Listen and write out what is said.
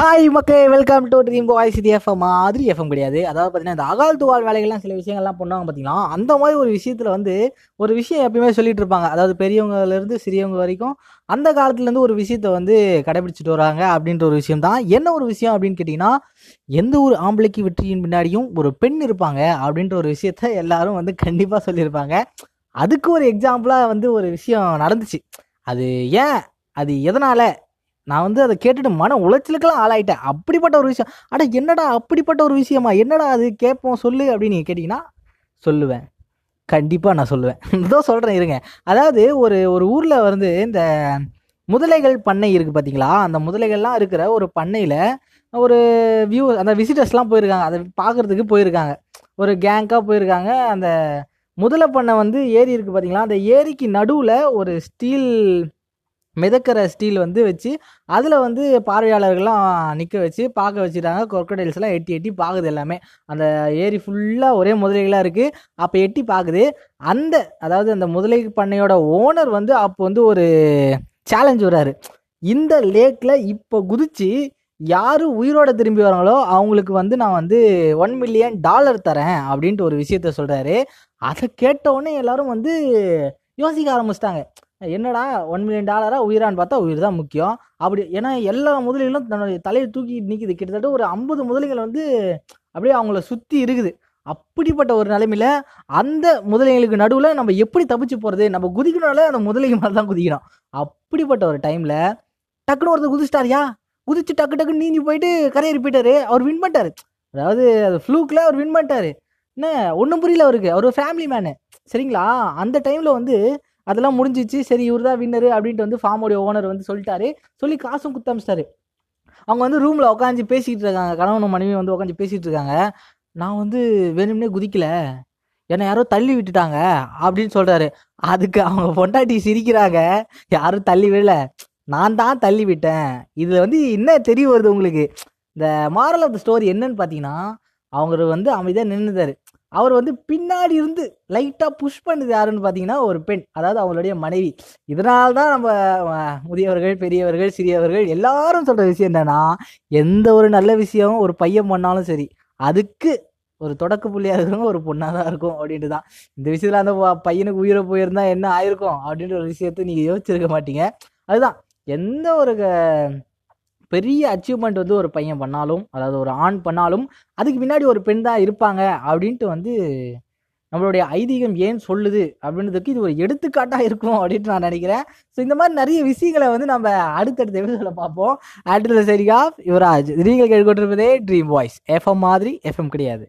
Hi மக்களே. Welcome to dream boys இது FM மாதிரி எஃப்எம் கிடையாது. அதாவது பார்த்தீங்கன்னா இந்த அகால் துவால் வேலைகள்லாம் சில விஷயங்கள்லாம் பண்ணுவாங்க பார்த்தீங்களா? அந்த மாதிரி ஒரு விஷயத்தில் வந்து ஒரு விஷயம் எப்பயுமே சொல்லிட்டு இருப்பாங்க. அதாவது பெரியவங்கலேருந்து சிறியவங்க வரைக்கும் அந்த காலத்துலேருந்து ஒரு விஷயத்த வந்து கடைபிடிச்சிட்டு வராங்க அப்படின்ற ஒரு விஷயம் தான். என்ன ஒரு விஷயம் அப்படின்னு கேட்டிங்கன்னா எந்த ஒரு ஆம்பளைக்கு வெற்றியின் பின்னாடியும் ஒரு பெண் இருப்பாங்க அப்படின்ற ஒரு விஷயத்த எல்லாரும் வந்து கண்டிப்பாக சொல்லியிருப்பாங்க. அதுக்கு ஒரு எக்ஸாம்பிளாக வந்து ஒரு விஷயம் நடந்துச்சு. அது ஏன்? அது எதனால்? நான் வந்து அதை கேட்டுட்டு மன உளைச்சலுக்கெல்லாம் ஆளாயிட்டேன். அப்படிப்பட்ட ஒரு விஷயம். அட என்னடா அப்படிப்பட்ட ஒரு விஷயமா? என்னடா அது? கேட்போம் சொல்லு அப்படின்னு நீங்கள் கேட்டிங்கன்னா சொல்லுவேன். கண்டிப்பாக நான் சொல்லுவேன். இதோ சொல்கிறேன் இருங்க. அதாவது ஒரு ஒரு ஊரில் வந்து இந்த முதலைகள் பண்ணை இருக்குது பார்த்தீங்களா அந்த முதலைகள்லாம் இருக்கிற ஒரு பண்ணையில் ஒரு வியூ அந்த விசிட்டர்ஸ்லாம் போயிருக்காங்க. அதை பார்க்குறதுக்கு போயிருக்காங்க. ஒரு கேங்காக போயிருக்காங்க. அந்த முதலை பண்ணை வந்து ஏரி இருக்குது பார்த்தீங்களா அந்த ஏரிக்கு நடுவில் ஒரு ஸ்டீல் மிதக்கிற ஸ்டீல் வந்து வச்சு அதில் வந்து பார்வையாளர்கள்லாம் நிற்க வச்சு பார்க்க வச்சுட்டாங்க. crocodiles எட்டி எட்டி பார்க்குது எல்லாமே. அந்த ஏரி ஃபுல்லாக ஒரே முதலைகளாக இருக்குது அப்போ எட்டி பார்க்குது அந்த அதாவது அந்த முதலை பண்ணையோட ஓனர் வந்து அப்போ வந்து ஒரு சேலஞ்ச் வர்றாரு. இந்த லேக்கில் இப்போ குதிச்சு யார் உயிரோட திரும்பி வராங்களோ அவங்களுக்கு வந்து நான் வந்து ஒன் மில்லியன் டாலர் தரேன் அப்படின்ட்டு ஒரு விஷயத்த சொல்கிறாரு அதை கேட்டவுடனே உடனே எல்லாரும் வந்து யோசிக்க ஆரம்பிச்சிட்டாங்க. என்னடா ஒன் மில்லியன் டாலரா உயிரான்னு பார்த்தா உயிர் தான் முக்கியம். அப்படி ஏன்னா எல்லா முதலைகளும் தன்னுடைய தலையை தூக்கி நிற்கிது கிட்டத்தட்ட ஒரு ஐம்பது முதலைகள் வந்து அப்படியே அவங்கள சுற்றி இருக்குது. அப்படிப்பட்ட ஒரு நிலைமையில அந்த முதலைகளுக்கு நடுவில் நம்ம எப்படி தப்பிச்சு போகிறது நம்ம குதிக்கணும்னால அந்த முதலைக்கு மேலே தான் குதிக்கணும். அப்படிப்பட்ட ஒரு டைமில் டக்குன்னு ஒருத்தர் குதிச்சிட்டாரியா? குதிச்சு டக்கு டக்குன்னு நீந்தி போயிட்டு கரையேறி போயிட்டாரு. அவர் வின் பண்ணிட்டாரு. அதாவது அது ஃப்ளூக்கில் அவர் வின் பண்ணிட்டாரு. என்ன? ஒன்றும் புரியல அவருக்கு. அவர் ஃபேமிலி மேனு சரிங்களா? அந்த டைமில் வந்து அதெல்லாம் முடிஞ்சிச்சு. சரி இவர் தான் வின்னரு அப்படின்ட்டு வந்து ஃபார்மோடைய ஓனர் வந்து சொல்லிட்டாரு. சொல்லி காசும் குத்தமிச்சிட்டாரு அவங்க வந்து ரூமில் உட்காந்து பேசிக்கிட்டு இருக்காங்க. கணவனும் மனைவி வந்து உட்காந்து பேசிகிட்டு இருக்காங்க. நான் வந்து வேணும்னே குதிக்கல. என்னை யாரோ தள்ளி விட்டுட்டாங்க அப்படின்னு சொல்கிறாரு அதுக்கு அவங்க பொண்டாட்டி சிரிக்கிறாங்க. யாரும் தள்ளி விடல. நான் தான் தள்ளி விட்டேன். இதில் வந்து என்ன தெரிய வருது உங்களுக்கு? இந்த மாரல் ஆஃப் த ஸ்டோரி என்னன்னு பார்த்தீங்கன்னா அவங்க வந்து அமைதியாக நின்றுதாரு அவர் வந்து பின்னாடி இருந்து லைட்டாக புஷ் பண்ணுது யாருன்னு பார்த்தீங்கன்னா ஒரு பெண். அதாவது அவங்களுடைய மனைவி. இதனால தான் நம்ம முதியவர்கள் பெரியவர்கள் சிறியவர்கள் எல்லாரும் சொல்கிற விஷயம் என்னன்னா எந்த ஒரு நல்ல விஷயம் ஒரு பையன் பண்ணாலும் சரி அதுக்கு ஒரு தொடக்க புள்ளியாக இருக்கிறவங்க ஒரு பொண்ணாக தான் இருக்கும் அப்படின்ட்டு தான் இந்த விஷயத்தில் அந்த ப- பையனுக்கு உயிரை போயிருந்தா என்ன ஆயிருக்கும் அப்படின்ற ஒரு விஷயத்தை நீங்கள் யோசிச்சிருக்க மாட்டீங்க. அதுதான். எந்த ஒரு க- பெரிய அச்சீவ்மெண்ட் வந்து ஒரு பையன் பண்ணாலும் அதாவது ஒரு ஆண் பண்ணாலும் அதுக்கு பின்னாடி ஒரு பெண் தான் இருப்பாங்க அப்படின்ட்டு வந்து நம்மளுடைய ஐதீகம் ஏன் சொல்லுது அப்படின்றதுக்கு இது ஒரு எடுத்துக்காட்டாக இருக்கும் அப்படின்ட்டு நான் நினைக்கிறேன். ஸோ இந்த மாதிரி நிறைய விஷயங்களை வந்து நம்ம அடுத்தடுத்த எபிசோட பார்ப்போம். அடுத்த சரிகா யுவராஜ். நீங்கள் கேட்டுக்கொண்டிருப்பதே ட்ரீம் வாய்ஸ் எஃப்எம் மாதிரி எஃப்எம் கிடையாது.